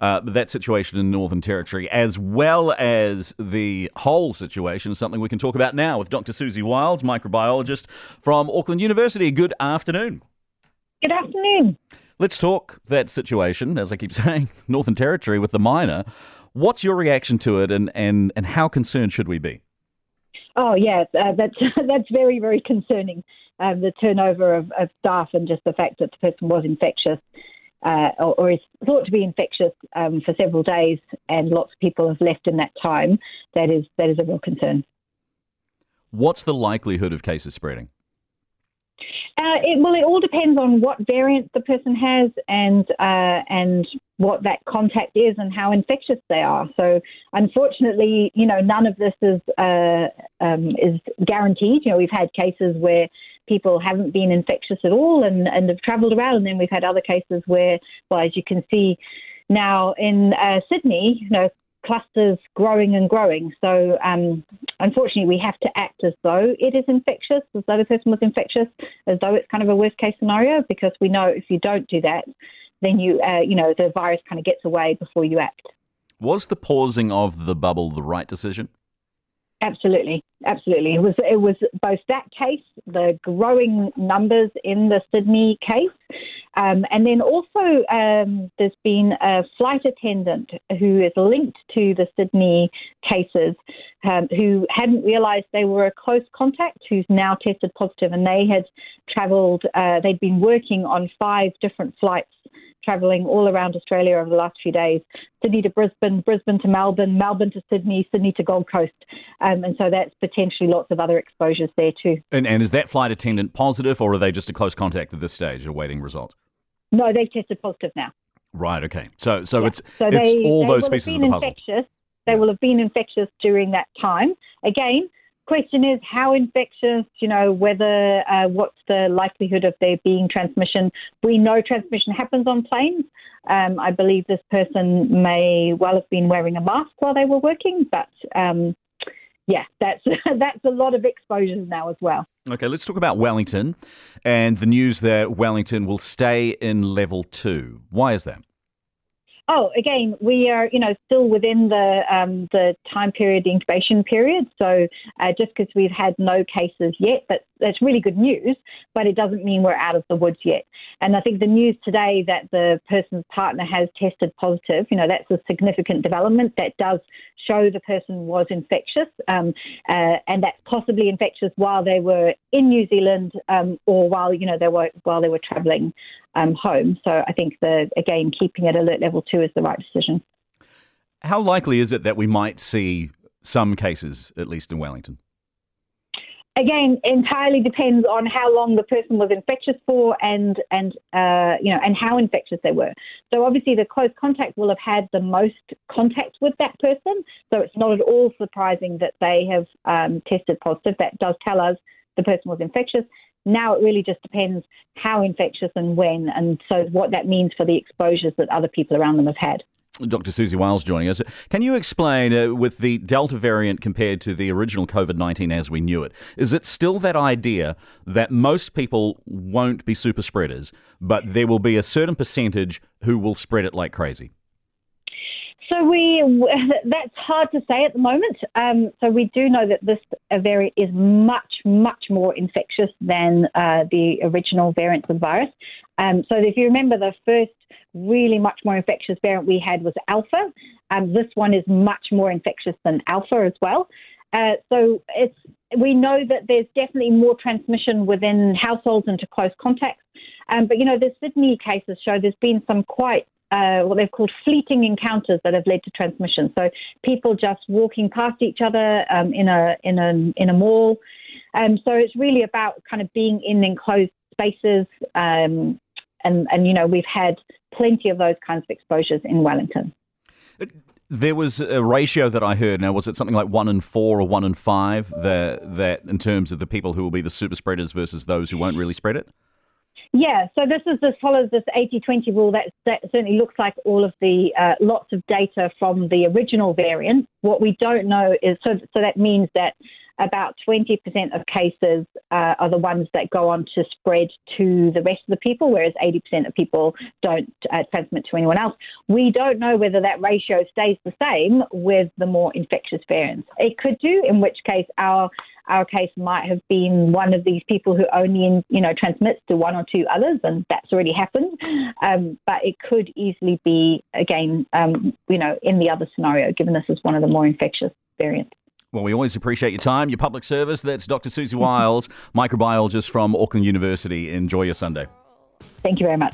uh, that situation in Northern Territory, as well as the whole situation, is something we can talk about now with Dr. Siouxsie Wiles, microbiologist from Auckland University. Good afternoon. Good afternoon. Let's talk that situation, as I keep saying, Northern Territory with the miner. What's your reaction to it, and, and, and how concerned should we be? Oh yes, uh, that's that's very very concerning. Um, the turnover of, of, staff and just the fact that the person was infectious uh, or, or, is thought to be infectious um, for several days, and lots of people have left in that time. That is that is a real concern. What's the likelihood of cases spreading? Uh, it, well, it all depends on what variant the person has and uh, and what that contact is and how infectious they are. So, unfortunately, you know, none of this is uh, um, is guaranteed. You know, we've had cases where people haven't been infectious at all and, and have travelled around, and then we've had other cases where, well, as you can see now in uh, Sydney, you know, clusters growing and growing. So, um, unfortunately, we have to act as though it is infectious, as though the person was infectious, as though it's kind of a worst case scenario, because we know if you don't do that, then you, uh, you know, the virus kind of gets away before you act. Was the pausing of the bubble the right decision? Absolutely, absolutely. It was it was both that case, the growing numbers in the Sydney case, um, and then also um, there's been a flight attendant who is linked to the Sydney cases, um, who hadn't realised they were a close contact, who's now tested positive, and they had travelled. Uh, they'd been working on five different flights travelling all around Australia over the last few days Sydney to Brisbane, Brisbane to Melbourne, Melbourne to Sydney, Sydney to Gold Coast. Um, and so that's potentially lots of other exposures there too. And, and is that flight attendant positive or are they just a close contact at this stage awaiting results? No, they've tested positive now. Right, okay. So so yeah. it's, so it's they, all they those pieces of the puzzle. Infectious. They yeah. will have been infectious during that time. Again, question is how infectious, you know, whether uh, what's the likelihood of there being transmission. We know transmission happens on planes. Um, I believe this person may well have been wearing a mask while they were working, but um, yeah, that's that's a lot of exposures now as well. Okay, let's talk about Wellington and the news that Wellington will stay in level two. Why is that? Oh, again, we are, you know, still within the um, the time period, the incubation period. So uh, just because we've had no cases yet, but that's really good news. But it doesn't mean we're out of the woods yet. And I think the news today that the person's partner has tested positive, you know, that's a significant development. That does show the person was infectious, um, uh, and that's possibly infectious while they were in New Zealand um, or while you know they were while they were travelling um, home. So I think the again keeping at alert level two is the right decision. How likely is it that we might see some cases, at least in Wellington? Again, entirely depends on how long the person was infectious for, and and uh, you know, and how infectious they were. So obviously, the close contact will have had the most contact with that person. So it's not at all surprising that they have um, tested positive. That does tell us the person was infectious. Now it really just depends how infectious and when, and so what that means for the exposures that other people around them have had. Dr. Siouxsie Wiles joining us. Can you explain, uh, with the Delta variant compared to the original COVID 19 as we knew it, is it still that idea that most people won't be super spreaders, but there will be a certain percentage who will spread it like crazy? So we that's hard to say at the moment. Um, so we do know that this variant is much much more infectious than uh, the original variants of the virus. Um, so if you remember, the first really much more infectious variant we had was Alpha. Um, this one is much more infectious than Alpha as well. Uh, so it's we know that there's definitely more transmission within households and to close contacts. Um, but you know, the Sydney cases show there's been some quite uh, what they've called fleeting encounters that have led to transmission. So people just walking past each other um, in a in a in a mall. Um, so it's really about kind of being in enclosed spaces, um, and and you know we've had plenty of those kinds of exposures in Wellington. There was a ratio that I heard. Now, was it something like one in four or one in five that that in terms of the people who will be the super spreaders versus those who won't really spread it? Yeah, so this is this follows this 80-20 rule that, that certainly looks like all of the uh, lots of data from the original variant. What we don't know is so so that means that about 20% of cases uh, are the ones that go on to spread to the rest of the people, whereas 80% of people don't uh, transmit to anyone else. We don't know whether that ratio stays the same with the more infectious variants. It could do, in which case our our case might have been one of these people who only, you know, transmits to one or two others, and that's already happened. Um, but it could easily be, again, um, you know, in the other scenario, given this is one of the more infectious variants. Well, we always appreciate your time, your public service. That's Dr. Siouxsie Wiles, microbiologist from Auckland University. Enjoy your Sunday. Thank you very much.